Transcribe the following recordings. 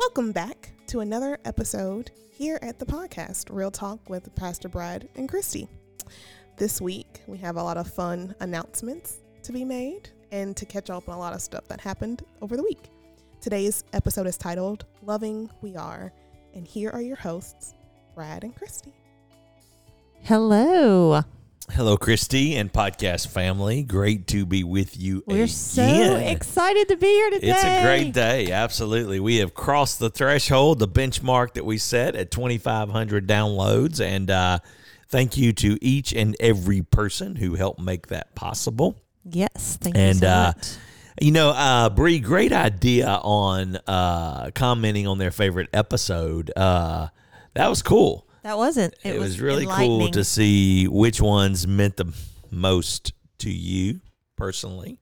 Welcome back to another episode here at the podcast, Real Talk with Pastor Brad and Christy. This week, we have a lot of fun announcements to be made and to catch up on a lot of stuff that happened over the week. Today's episode is titled Loving We Are, and here are your hosts, Brad and Christy. Hello. Hello, Christy and podcast family. Great to be with you We're again. so excited to be here today. It's a great day. Absolutely. We have crossed the threshold, the benchmark that we set at 2,500 downloads. And uh, thank you to each and every person who helped make that possible. Yes, thank And, you so uh, much. You know, uh, Bree, great idea on uh, commenting on their favorite episode. Uh, that was cool. That wasn't. It, It, was, really cool to see which ones meant the most to you personally.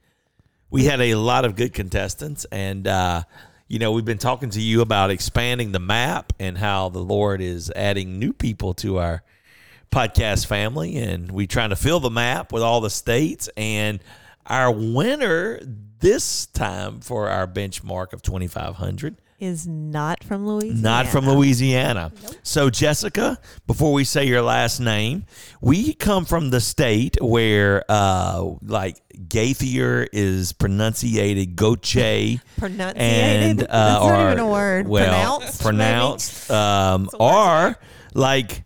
We had a lot of good contestants, and uh, you know we've been talking to you about expanding the map and how the Lord is adding new people to our podcast family, and we're trying to fill the map with all the states. And our winner this time for our benchmark of twenty five hundred Is not from Louisiana. not from Louisiana. So, Jessica, before we say your last name, we come from the state where, uh, like, Gaithier is pronunciated Goche. Pronunciated. And, uh, That's or, not even a word. Well, pronounced. pronounced. Um, It's a word. or, like,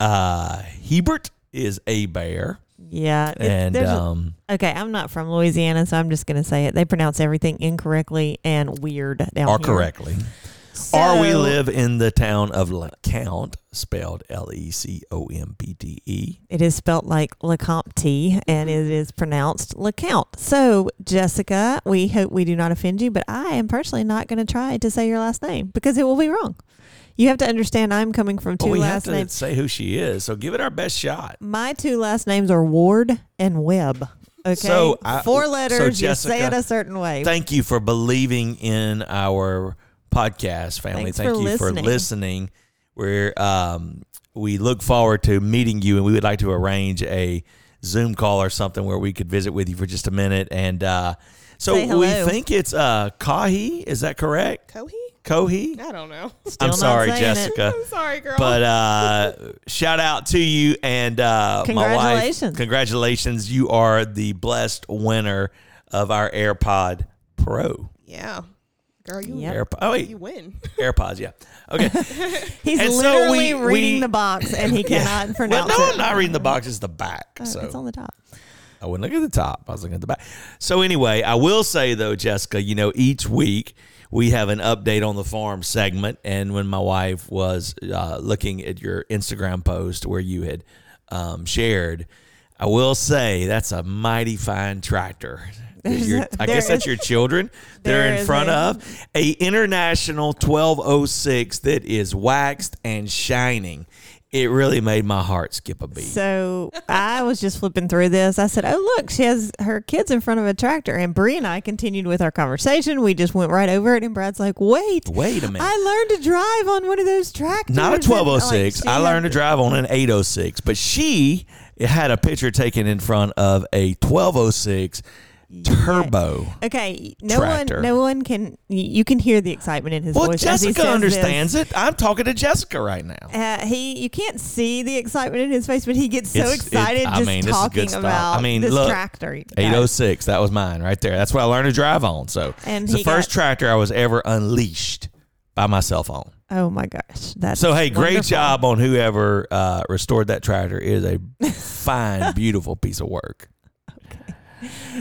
uh, Hebert is a bear. Yeah. And, there's a- um, okay, I'm not from Louisiana, so I'm just going to say it. They pronounce everything incorrectly and weird down or here. correctly. or we live in the town of LeCount, spelled L E C O M P T E. It is spelled like LeCompte and it is pronounced LeCount. So, Jessica, we hope we do not offend you, but I am personally not going to try to say your last name because it will be wrong. You have to understand I'm coming from two But we have last to names. say who she is, so give it our best shot. My two last names are Ward and Webb. Okay. So, I- Four so, letters, you say Jessica, it a certain way. Thank you for believing in our podcast family. Thanks Thank for you for listening. listening. We're um, we look forward to meeting you, and we would like to arrange a Zoom call or something where we could visit with you for just a minute. And uh, so we think it's uh, Kahi. Is that correct? Kohi? Kohi. I don't know. Still I'm not sorry, saying it. Jessica. I'm sorry, girl. But uh, shout out to you and uh, my wife. Congratulations. Congratulations. You are the blessed winner of our AirPod Pro. yeah. Girl, you, Yep. AirPod. Oh, wait. you win. AirPods, yeah. Okay. He's And so literally we- reading we- the box and he cannot well, pronounce no, it. I'm not reading the box. It's the back. Oh, so It's on the top. I wouldn't look at the top. I was looking at the back. So anyway, I will say though, Jessica, you know, each week we have an update on the farm segment, and when my wife was uh, looking at your Instagram post where you had um, shared, I will say that's a mighty fine tractor. Your- I guess that's your children. They're in front a- of a international 1206 that is waxed and shining. It really made my heart skip a beat. So I was just flipping through this. I said, "Oh, look, she has her kids in front of a tractor." And Bree and I continued with our conversation. We just went right over it, and Brad's like, "Wait, Wait a minute. I learned to drive on one of those tractors." Not a And, 1206. like, oh I learned to drive on an 806, but she had a picture taken in front of a 1206 turbo. Okay, no tractor. one, no one can. You can hear the excitement in his Well, voice. he Jessica understands this. it. I'm talking to Jessica right now. Uh, he, you can't see the excitement in his face, but he gets so It's- it- excited I just mean, this is talking good stuff. about I mean, this look, tractor. 806, that was mine right there. That's what I learned to drive on. So And it's the first got- tractor I was ever unleashed by my cell phone. Oh my gosh, that's So hey, great wonderful. job on whoever uh, restored that tractor. It is a fine, beautiful piece of work.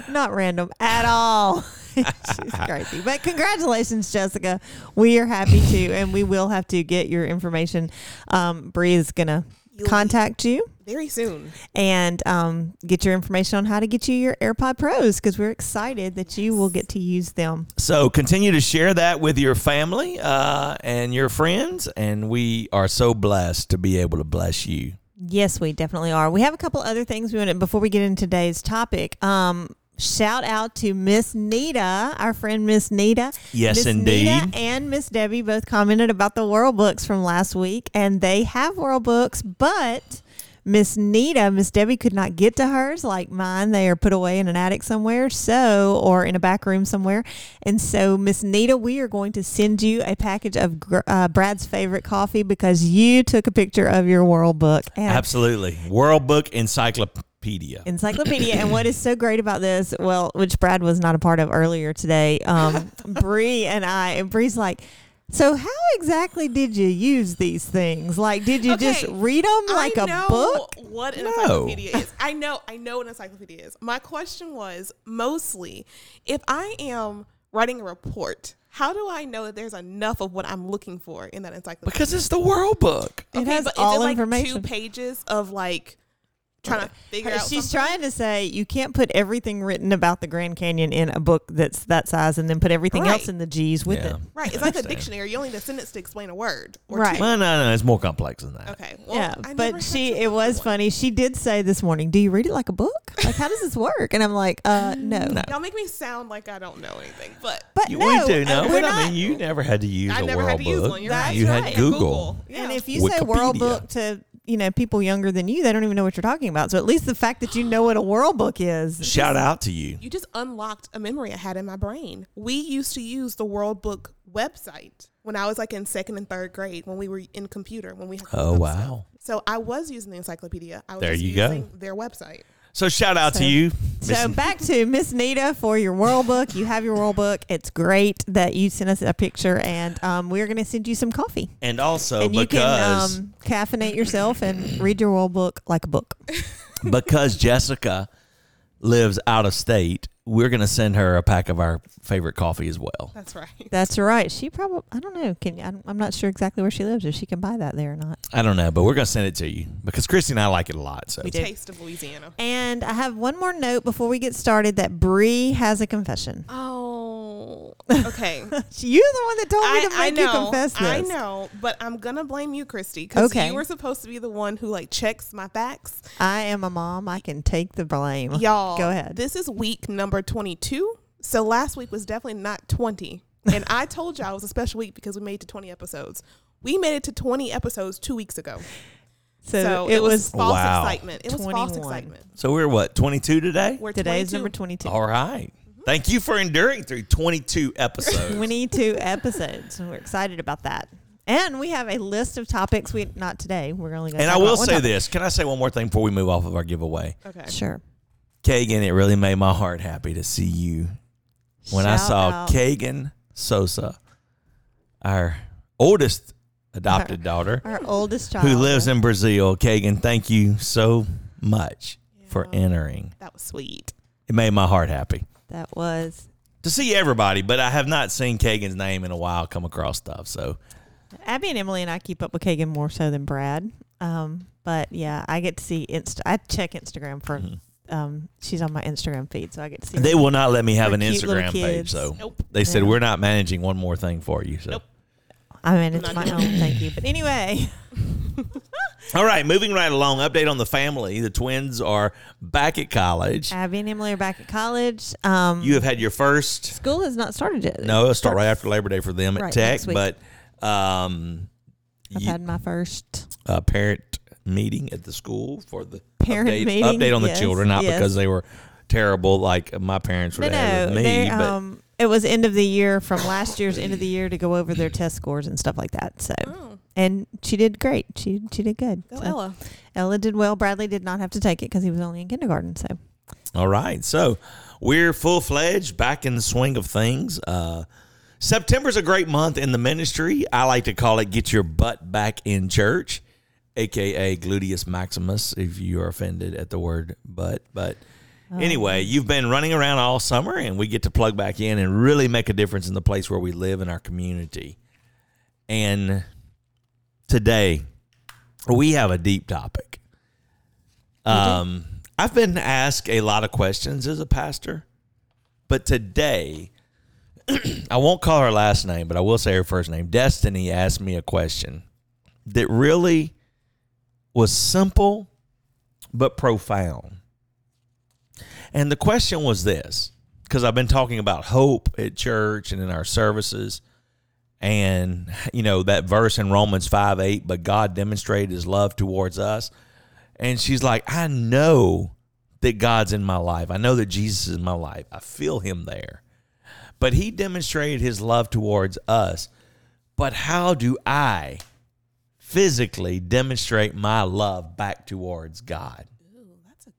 Not random at all. She's crazy. But congratulations, Jessica. We are happy to, and we will have to get your information. Um, Bree is going to contact you Very soon. and um, get your information on how to get you your AirPod Pros because we're excited that you will get to use them. So continue to share that with your family uh, and your friends, and we are so blessed to be able to bless you. Yes, we definitely are. We have a couple other things we want to, before we get into today's topic. Um, shout out to Miss Nita, our friend Miss Nita. Yes, Miss indeed. Nita and Miss Debbie both commented about the World Books from last week, and they have World Books, but Miss Nita, Miss Debbie could not get to hers like mine. They are put away in an attic somewhere, so or in a back room somewhere. And so, Miss Nita, we are going to send you a package of uh, Brad's favorite coffee because you took a picture of your World Book. And Absolutely. World Book Encyclopedia. Encyclopedia. and what is so great about this, well, which Brad was not a part of earlier today, um, Bree and I, and Bree's like, so how exactly did you use these things? Like, did you just read them like I a know book? What an No. encyclopedia is. I know. I know what an encyclopedia is. My question was mostly if I am writing a report, how do I know that there's enough of what I'm looking for in that encyclopedia? Because it's the World Book. It has but all is it like information. two pages of like trying to figure out? She's something? trying to say you can't put everything written about the Grand Canyon in a book that's that size and then put everything Right. else in the G's with Yeah. it. Right. It's like a dictionary. You only need a sentence to explain a word. Or Right. Two. Well, no, no, it's more complex than that. Okay. Well, yeah, I but she it was one. funny. She did say this morning, "Do you read it like a book? Like how does this work?" And I'm like, "Uh, no." No. Y'all make me sound like I don't know anything, but But You- no, we do know, we're but I mean, you never had to use I a never World had to use Book. one. You're right. you right. had Google. Yeah. And if you say World Book to you know people younger than you, they don't even know what you're talking about. So at least the fact that you know what a World Book is, Shout out to you. You just unlocked a memory I had in my brain. We used to use the World Book website when I was like in second and third grade when we were in computer when we Oh, look up stuff. wow. So I was using the encyclopedia. I was There just you go. their website. So shout out So- to you. So Miss- back to Miss Nita for your World Book. You have your World Book. It's great that you sent us a picture, and um, we're going to send you some coffee, and also and you because can um, caffeinate yourself and read your World Book like a book. because Jessica lives out of state, we're gonna send her a pack of our favorite coffee as well. That's right. That's right. She probably I don't know. Can I'm, I'm not sure exactly where she lives if she can buy that there or not. I don't know, but we're gonna send it to you because Christy and I like it a lot. So We do. Taste of Louisiana. And I have one more note before we get started that Bree has a confession. Oh, okay. You're the one that told me I, to make I know, you confess this. I know, but I'm gonna blame you, Christy, because Okay. you were supposed to be the one who like checks my facts. I am a mom. I can take the blame. Y'all, Go ahead. This is week number 22. So last week was definitely not 20. And I told y'all it was a special week because we made it to 20 episodes. We made it to 20 episodes two weeks ago. So, So, it, was, false Wow. excitement. It was false excitement. so we're what twenty two today. We're today's 22. number 22. All right. Thank you for enduring through twenty two episodes. 22 episodes. We're excited about that. And we have a list of topics. We not today. We're only going to and I will say this. Can I say one more thing before we move off of our giveaway? Okay. Sure. Kagan, it really made my heart happy to see you when I saw out. Kagan Sosa, our oldest adopted daughter, our oldest child who lives in Brazil. Kagan, thank you so much for entering. That was sweet. It made my heart happy That was to see everybody, but I have not seen Kagan's name in a while come across stuff. So Abby and Emily and I keep up with Kagan more so than Brad. Um, but yeah, I get to see Insta. I check Instagram for. Mhm. Um, she's on my Instagram feed, so I get to see. they her. will not let me have an Instagram page. So Nope. they said Yeah. we're not managing one more thing for you. So Nope. I mean, it's my own. Thank you. But anyway, all right, moving right along. Update on the family. The twins are back at college. Abby and Emily are back at college. Um, You have had your first school has not started yet. No, it'll start right after Labor Day for them at Right, Tech. next week. But um, I've you- had my first. a parent meeting at the school for the Parent update, meeting, update on the yes, children, not yes. because they were terrible like my parents No, would have no, with me. they, but um, it was end of the year from last year's end of the year to go over their test scores and stuff like that. So, Oh, and she did great. She she did good. go So, Ella. Ella did well. Bradley did not have to take it because he was only in kindergarten. So all right, so we're full fledged back in the swing of things. Uh, September's a great month in the ministry. I like to call it "Get Your Butt Back in Church," aka gluteus maximus. If you are offended at the word "butt," but Anyway, you've been running around all summer, and we get to plug back in and really make a difference in the place where we live in our community. And today, we have a deep topic. Um, I've been asked a lot of questions as a pastor, but today, I won't call her last name, but I will say her first name. Destiny asked me a question that really was simple but profound. And the question was this because I've been talking about hope at church and in our services. And, you know, that verse in Romans 5 8, but God demonstrated his love towards us. And she's like, I know that God's in my life. I know that Jesus is in my life. I feel him there. But he demonstrated his love towards us. But how do I physically demonstrate my love back towards God?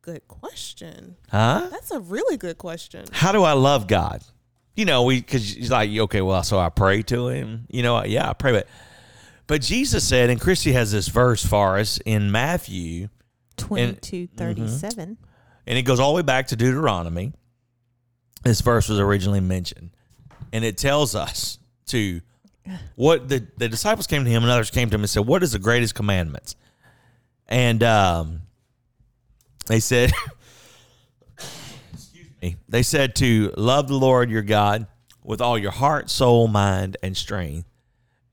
Ooh, that's a good question. Huh? That's a really good question. How do I love God? You know, we because he's like, okay, well, so I pray to him. You know, yeah, I pray, but but Jesus said, and Christy has this verse for us in Matthew, Twenty-two thirty-seven. and it goes all the way back to Deuteronomy. This verse was originally mentioned, and it tells us to what the the disciples came to him and others came to him and said, "What is the greatest commandments?" And um, they said, "Excuse me." They said to love the Lord your God with all your heart, soul, mind, and strength,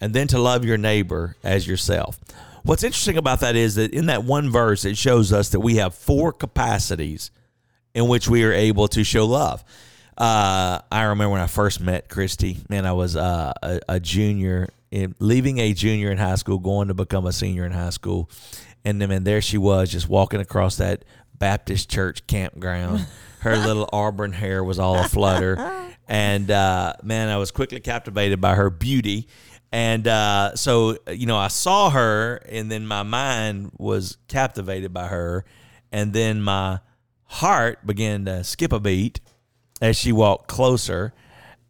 and then to love your neighbor as yourself. What's interesting about that is that in that one verse, it shows us that we have four capacities in which we are able to show love. Uh, I remember when I first met Christy, man, I was uh, a, a junior, in, leaving a junior in high school, going to become a senior in high school. And then, there she was, just walking across that Baptist church campground. Her little auburn hair was all aflutter. And, uh, man, I was quickly captivated by her beauty. And uh, so, you know, I saw her, and then my mind was captivated by her. And then my heart began to skip a beat as she walked closer.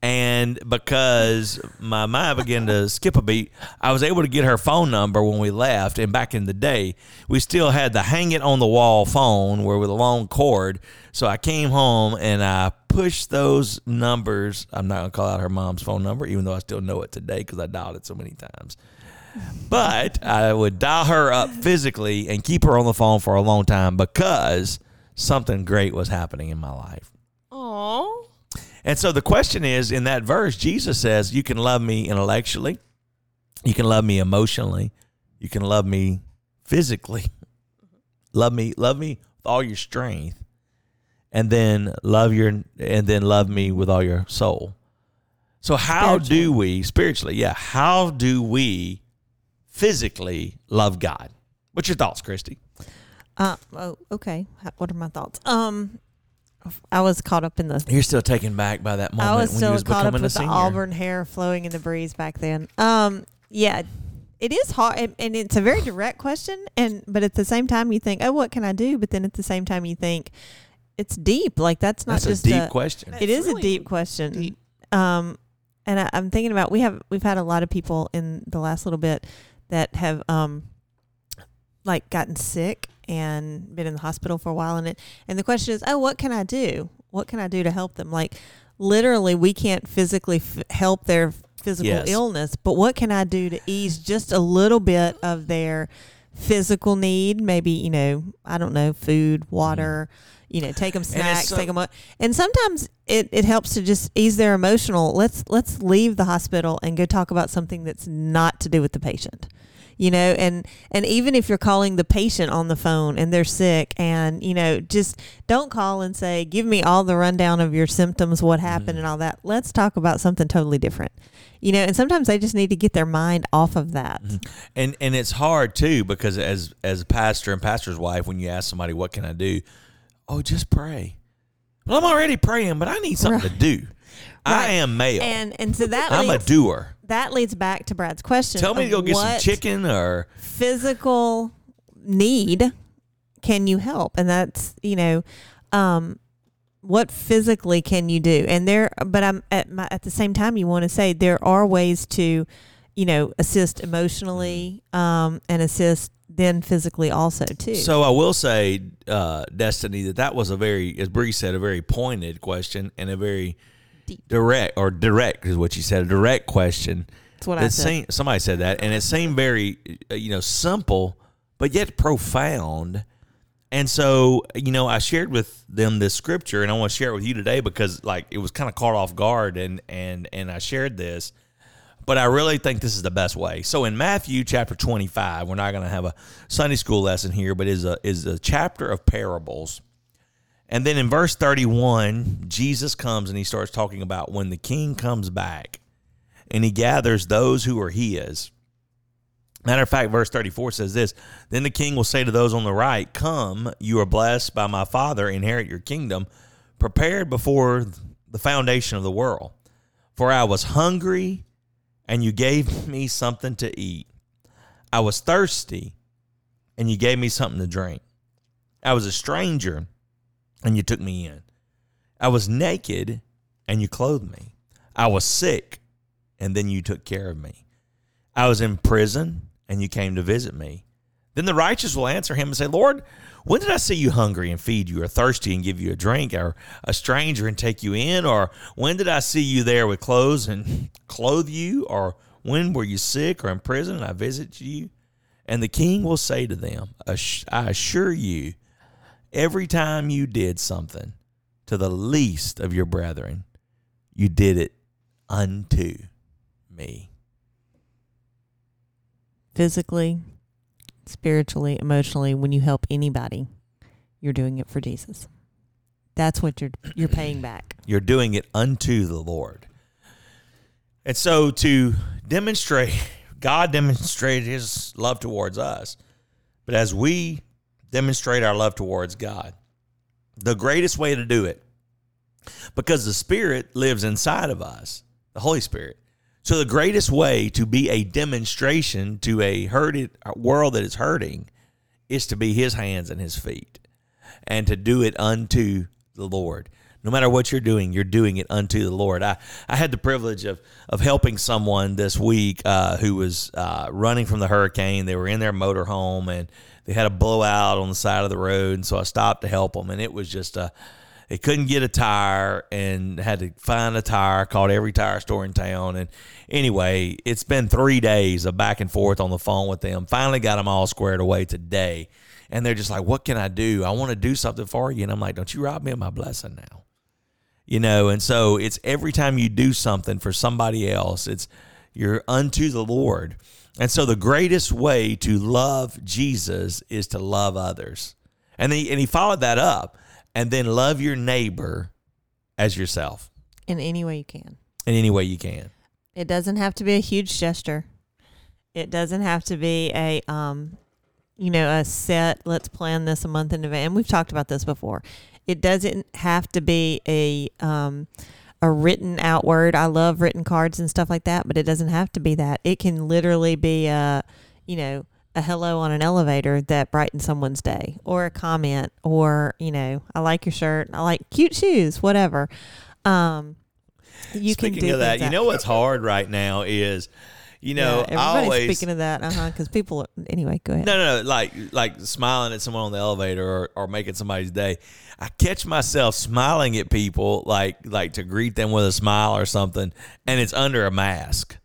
And because my mind began to skip a beat, I was able to get her phone number when we left. And back in the day, we still had the hang it on the wall phone where with a long cord. So I came home and I pushed those numbers. I'm not going to call out her mom's phone number, even though I still know it today because I dialed it so many times. But I would dial her up physically and keep her on the phone for a long time because something great was happening in my life. Aw. And so the question is in that verse, Jesus says, You can love me intellectually, you can love me emotionally, you can love me physically. Love me, love me with all your strength. And then love your and then love me with all your soul. So how do we spiritually, yeah, how do we physically love God? What's your thoughts, Christy? Uh, oh, okay. What are my thoughts? Um, I was caught up in the. You're still taken back by that moment I was when you still was caught up becoming a with the auburn hair flowing in the breeze back then. Um, yeah, it is hard, and- and it's a very direct question. And but at the same time, you think, oh, what can I do? But then at the same time, you think it's deep. Like that's not That's a just deep question. It is really a deep question. deep. Um, and I, I'm thinking about we have we've had a lot of people in the last little bit that have um like gotten sick and been in the hospital for a while and it and the question is oh what can I do? What can I do to help them? Like literally we can't physically f- help their physical Yes. illness but what can I do to ease just a little bit of their physical need? Maybe you know I don't know food water mm-hmm. you know take them snacks so- take them and sometimes it, it helps to just ease their emotional let's let's leave the hospital and go talk about something that's not to do with the patient you know and and even if you're calling the patient on the phone and they're sick and you know just don't call and say give me all the rundown of your symptoms what happened mm. and all that. Let's talk about something totally different. You know and sometimes they just need to get their mind off of that. Mm-hmm. And and it's hard too because as as a pastor and pastor's wife when you ask somebody what can i do? Oh just pray. Well i'm already praying but i need something to do. I am male. And and so that i'm a doer that leads back to Brad's question tell me to go get some chicken or physical need can you help? And that's you know um what physically can you do? And there but i'm at my at the same time you want to say there are ways to you know assist emotionally um and assist then physically also too. So i will say uh destiny that that was a very as Bree said a very pointed question and a very Deep. direct or direct is what she said a direct question that's what i It said seemed, somebody said that, and it seemed very, uh, you know, simple, but yet profound. And so, you know, I shared with them this scripture, and I want to share it with you today because, like, it was kind of caught off guard, and and and I shared this, but I really think this is the best way. So in Matthew chapter twenty five, we're not going to have a Sunday school lesson here, but is a is a chapter of parables. And then in verse 31, Jesus comes and he starts talking about when the king comes back and he gathers those who are his Matter of fact, verse 34 says this Then the king will say to those on the right, Come, you are blessed by my Father, inherit your kingdom, prepared before the foundation of the world. For I was hungry, and you gave me something to eat. I was thirsty, and you gave me something to drink. I was a stranger, and you took me in. I was naked, and you clothed me. I was sick, and then you took care of me. I was in prison, and you came to visit me. Then the righteous will answer him and say, Lord, when did I see you hungry and feed you, or thirsty and give you a drink, or a stranger and take you in? Or when did I see you there with clothes and clothe you? Or when were you sick or in prison and I visited you? And the king will say to them, I assure you, every time you did something to the least of your brethren, you did it unto me physically, spiritually, emotionally, when you help anybody, you're doing it for Jesus. That's what you're you're paying back. You're doing it unto the Lord. And so to demonstrate God demonstrated his love towards us. But as we demonstrate our love towards God, the greatest way to do it because the Spirit lives inside of us, the Holy Spirit. So the greatest way to be a demonstration to a hurted world that is hurting is to be his hands and his feet and to do it unto the Lord. No matter what you're doing, you're doing it unto the Lord. I, I had the privilege of, of helping someone this week uh, who was uh, running from the hurricane. They were in their motorhome and they had a blowout on the side of the road. And so I stopped to help them. And it was just a, they couldn't get a tire and had to find a tire called every tire store in town and anyway it's been three days of back and forth on the phone with them finally got them all squared away today and they're just like what can i do i want to do something for you and i'm like don't you rob me of my blessing now you know and so it's every time you do something for somebody else it's you're unto the lord and so the greatest way to love jesus is to love others and he, and he followed that up and then love your neighbor as yourself in any way you can. In any way you can. It doesn't have to be a huge gesture. It doesn't have to be a um you know, a set, let's plan this a month in advance. And we've talked about this before. It doesn't have to be a um a written out word. I love written cards and stuff like that, but it doesn't have to be that. It can literally be a, you know, a hello on an elevator that brightens someone's day or a comment or you know i like your shirt i like cute shoes whatever um you speaking can do of that you know what's hard right now is you know, yeah, everybody's always, speaking of that, uh huh. Because people, anyway, go ahead. No, no, no, like like smiling at someone on the elevator or, or making somebody's day. I catch myself smiling at people like like to greet them with a smile or something, and it's under a mask.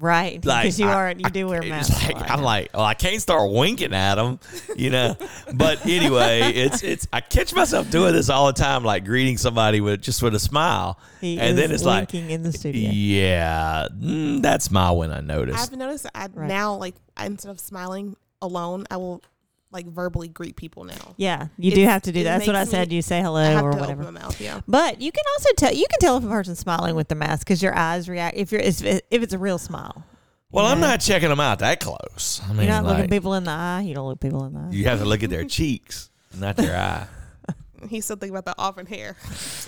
Right, like, because you I, are you do wear masks. Like, I'm like, well, I can't start winking at them, you know. but anyway, it's it's. I catch myself doing this all the time, like greeting somebody with just with a smile, he and then it's like in the studio. Yeah, mm, that's my when I notice. I've noticed I right. now like instead of smiling alone, I will like verbally greet people now. Yeah, you do have to do that. That's what I said. You say hello or whatever. Mouth, yeah. But you can also tell you can tell if a person's smiling with the mask because your eyes react. If you're if, if it's a real smile. Well, know? I'm not checking them out that close. I mean, you're not like, looking people in the eye. You don't look people in the eye. You have to look at their cheeks, not their eye. He's still thinking about the auburn hair.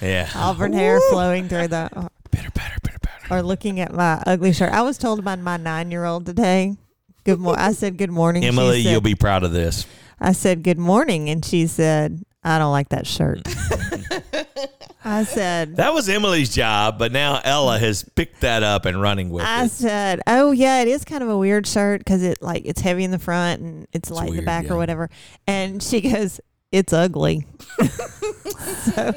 Yeah, auburn hair flowing through the. Uh, better, better, better, better. Or looking at my ugly shirt. I was told by my nine-year-old today. Good morning. I said good morning. Emily, said, you'll be proud of this. I said, Good morning. And she said, I don't like that shirt. I said, That was Emily's job, but now Ella has picked that up and running with I it. said, Oh, yeah, it is kind of a weird shirt because it like it's heavy in the front and it's, light in the back yeah. or whatever. And she goes, It's ugly. so,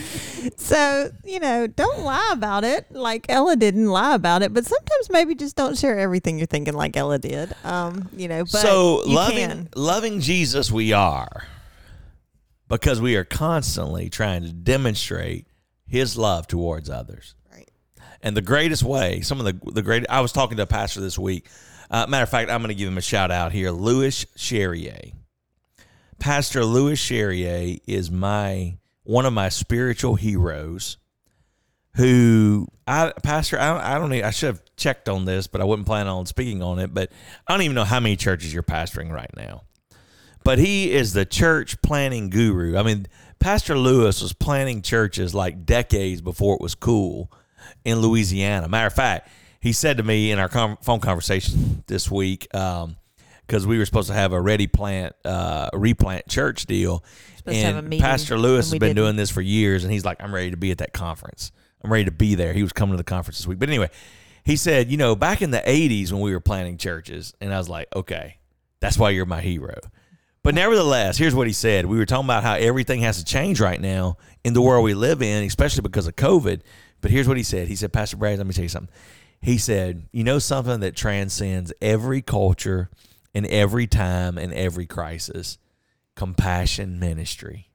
so, you know, don't lie about it like Ella didn't lie about it, but sometimes maybe just don't share everything you're thinking like Ella did. Um, you know, but so loving can. loving Jesus we are because we are constantly trying to demonstrate his love towards others. Right. And the greatest way, some of the the great I was talking to a pastor this week. Uh, matter of fact, I'm going to give him a shout out here, Louis Cherrier. Pastor Louis Cherrier is my one of my spiritual heroes who I pastor I, I don't need I should have checked on this, but I wouldn't plan on speaking on it. But I don't even know how many churches you're pastoring right now. But he is the church planning guru. I mean, Pastor Lewis was planning churches like decades before it was cool in Louisiana. Matter of fact, he said to me in our phone conversation this week, um, because we were supposed to have a ready plant, uh, replant church deal. Supposed to have a and Pastor Lewis and has been didn't. doing this for years, and he's like, I'm ready to be at that conference. I'm ready to be there. He was coming to the conference this week. But anyway, he said, you know, back in the 80s when we were planning churches, and I was like, okay, that's why you're my hero. But nevertheless, here's what he said. We were talking about how everything has to change right now in the world we live in, especially because of COVID. But here's what he said. He said, Pastor Brad, let me tell you something. He said, you know something that transcends every culture and every time and every crisis? Compassion ministry.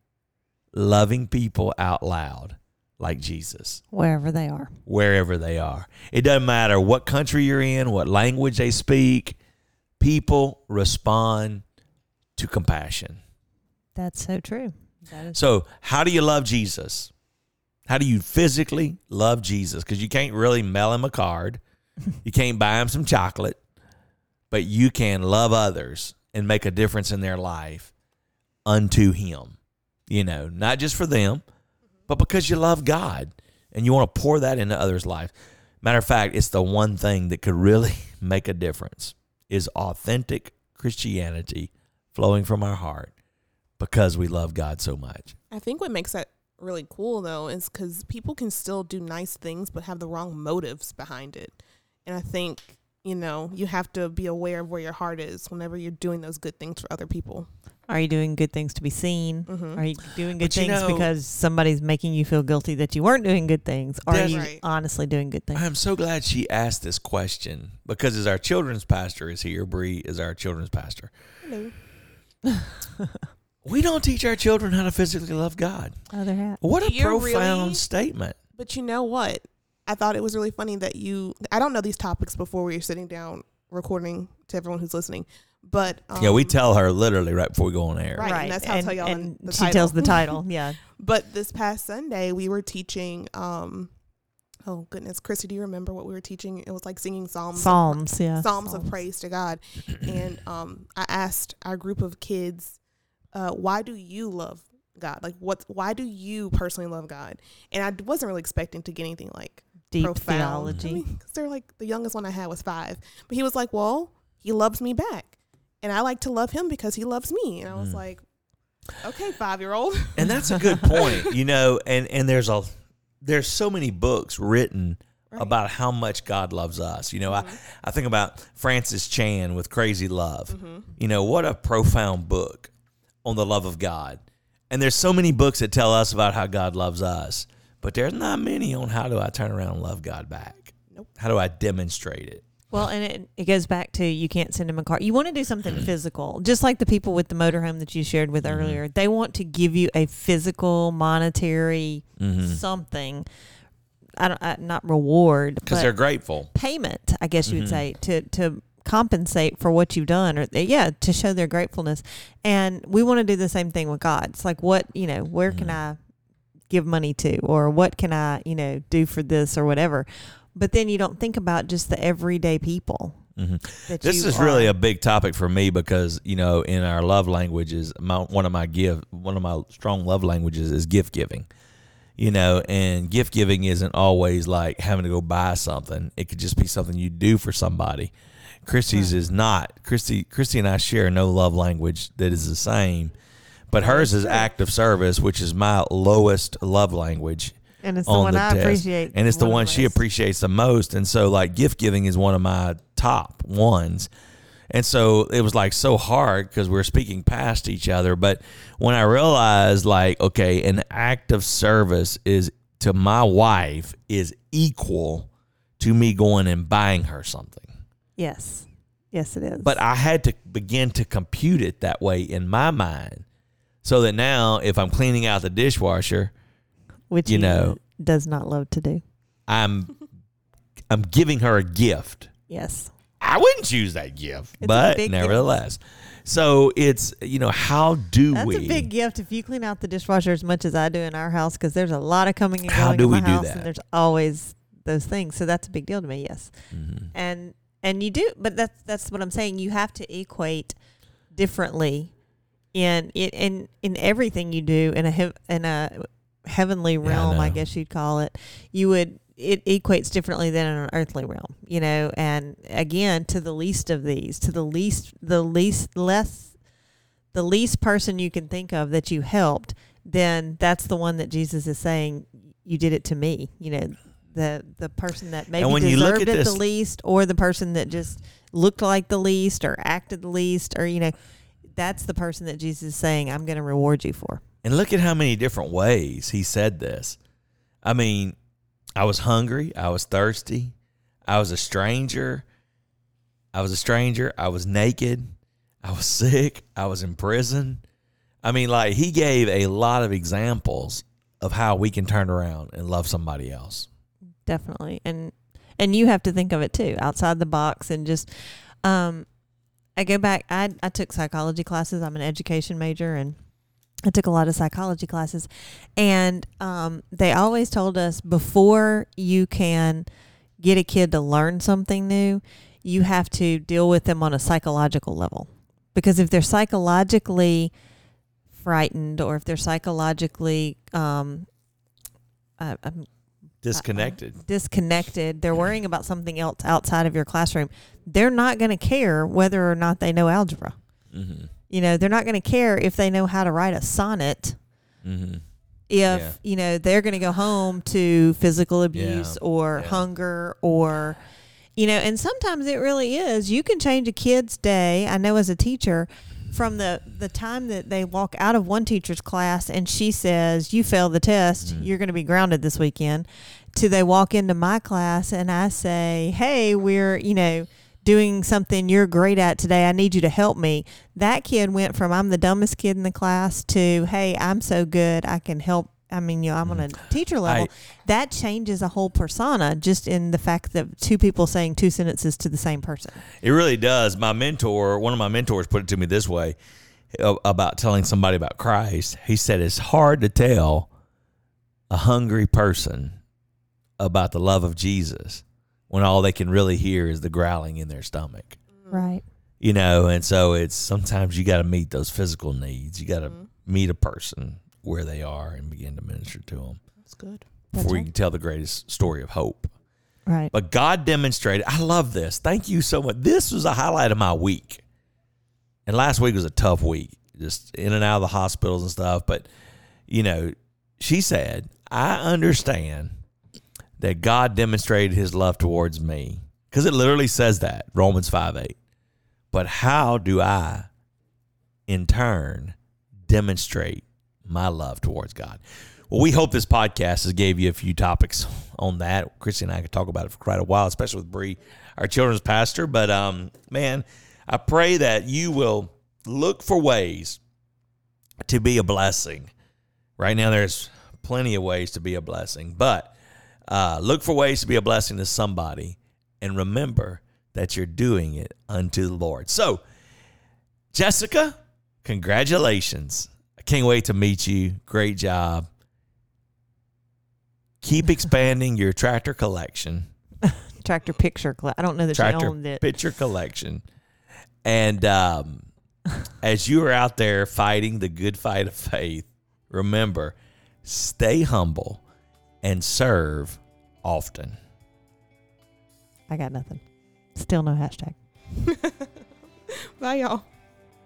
Loving people out loud like Jesus wherever they are. wherever they are. It doesn't matter what country you're in, what language they speak, people respond to compassion. That's so true. That So, how do you love Jesus? How do you physically love Jesus? Because you can't really mail him a card, you can't buy him some chocolate, but you can love others and make a difference in their life unto him. You know, not just for them, but because you love God and you want to pour that into others' life. Matter of fact, it's the one thing that could really make a difference is authentic Christianity flowing from our heart because we love God so much. I think what makes that really cool though is because people can still do nice things but have the wrong motives behind it. And I think, you know, you have to be aware of where your heart is whenever you're doing those good things for other people. Are you doing good things to be seen? Mhm. Are you doing good But you things know- because somebody's making you feel guilty that you weren't doing good things? Or are you right. honestly doing good things? I'm so glad she asked this question because as our children's pastor is here, Bree is our children's pastor. Hello. We don't teach our children how to physically love God. Other hat. What a You're profound really- statement. But you know what? I thought it was really funny that you. I don't know these topics before we were sitting down recording to everyone who's listening, but um, yeah, we tell her literally right before we go on air. Right. and that's how I tell y'all the- and the she title. tells the title. Yeah. But this past Sunday, we were teaching. um Oh goodness, Christy, do you remember what we were teaching? It was like singing psalms. of- Psalms. Yeah. Psalms of praise to God, and um, I asked our group of kids, uh, "Why do you love God? Like, what? Why do you personally love God?" And I wasn't really expecting to get anything like Deep profound. theology. I mean, 'cause they're like the youngest one I had was five, but he was like, "Well, he loves me back, and I like to love him because he loves me." And I was Mm. like, "Okay, five year old." And that's a good point, you know, and and there's a there's so many books written about how much God loves us. You know, I, I think about Francis Chan with Crazy Love. Mm-hmm. You know, what a profound book on the love of God. And there's so many books that tell us about how God loves us, but there's not many on how do I turn around and love God back. Nope. How do I demonstrate it? Well, and it, it goes back to you can't send them a car. You want to do something physical, just like the people with the motorhome that you shared with Mm-hmm. earlier. They want to give you a physical, monetary Mhm. something. I don't, I, not reward, Because they're grateful. payment. I guess you would Mhm. say to to compensate for what you've done, or yeah, to show their gratefulness. And we want to do the same thing with God. It's like what you know, where can Mhm. I give money to, or what can I you know do for this or whatever. But then you don't think about just the everyday people. hmm This is really a big topic for me because you know in our love languages, my, one of my give one of my strong love languages is gift giving. You know, and gift giving isn't always like having to go buy something. It could just be something you do for somebody. Christy's Right. is not. Christy Christy and I share no love language that is the same, but hers is true. act of service, which is my lowest love language and it's the on one the I test. appreciate, and it's the one she appreciates the most. And so, like, gift giving is one of my top ones. And so it was like so hard because we were speaking past each other. But when I realized, like, okay, an act of service is to my wife is equal to me going and buying her something. Yes, yes, it is. But I had to begin to compute it that way in my mind. So that now, if I'm cleaning out the dishwasher, which you know- does not love to do. I'm I'm giving her a gift. Yes, I wouldn't choose that gift, It's but big gift. nevertheless. So it's you know how do that's we? That's a big gift if you clean out the dishwasher as much as I do in our house because there's a lot of coming and going How do in my we do house, that? and there's always those things. So that's a big deal to me. Yes, Mhm. and and you do, but that's that's what I'm saying. You have to equate differently in in in, in everything you do in a hev- in a heavenly I realm. I, know. guess you'd call it. You would it equates differently than in an earthly realm. You know, and again, to the least of these, to the least, the least less, the least person you can think of that you helped, then that's the one that Jesus is saying you did it to me. You know, the the person that maybe when you look deserved at it this- the least, or the person that just looked like the least, or acted the least, or you know, that's the person that Jesus is saying I'm going to reward you for. And look at how many different ways he said this. I mean, I was hungry, I was thirsty, I was a stranger, I was a stranger, I was naked, I was sick, I was in prison. I mean, like he gave a lot of examples of how we can turn around and love somebody else. definitely and and you have to think of it too outside the box and just um i go back i i took psychology classes. I'm an education major and i took a lot of psychology classes. And um they always told us before you can get a kid to learn something new you have to deal with them on a psychological level. Because if they're psychologically frightened or if they're psychologically um I, I'm Disconnected. disconnected, they're worrying about something else outside of your classroom, they're not going to care whether or not they know algebra. Mm-hmm. You know, they're not going to care if they know how to write a sonnet Mm-hmm. if, Yeah. you know, they're going to go home to physical abuse Yeah. or Yeah. hunger or you know, and sometimes it really is. You can change a kid's day. I know as a teacher from the the time that they walk out of one teacher's class and she says, "You failed the test. Mhm. You're going to be grounded this weekend." To they walk into my class and I say, "Hey, we're, you know, doing something you're great at today. I need you to help me." That kid went from I'm the dumbest kid in the class to, "Hey, I'm so good. I can help I mean, you know, I'm on a teacher level. that changes a whole persona just in the fact that two people saying two sentences to the same person. It really does. My mentor, one of my mentors, put it to me this way uh, about telling somebody about Christ. He said it's hard to tell a hungry person about the love of Jesus when all they can really hear is the growling in their stomach. Right. You know, and so it's sometimes you got to meet those physical needs. You got to meet a person where they are and begin to minister to them That's good. That's before you can tell the greatest story of hope. Right. But God demonstrated. I love this. Thank you so much. This was a highlight of my week. And last week was a tough week, just in and out of the hospitals and stuff. But, you know, she said, I understand that God demonstrated his love towards me. Because it literally says that, Romans 5 8. But how do I, in turn, demonstrate my love towards God? Well, we hope this podcast has gave you a few topics on that. Christy and I could talk about it for quite a while, especially with Bree, our children's pastor. But um, man, I pray that you will look for ways to be a blessing. Right now, there's plenty of ways to be a blessing, but uh, look for ways to be a blessing to somebody, and remember that you're doing it unto the Lord. So, Jessica, congratulations! I can't wait to meet you. Great job keep expanding your tractor collection, Tractor picture. Cl- I don't know that she owned it. picture collection. And um, as you are out there fighting the good fight of faith, remember, stay humble and serve often. I got nothing. Still no hashtag. Bye, y'all.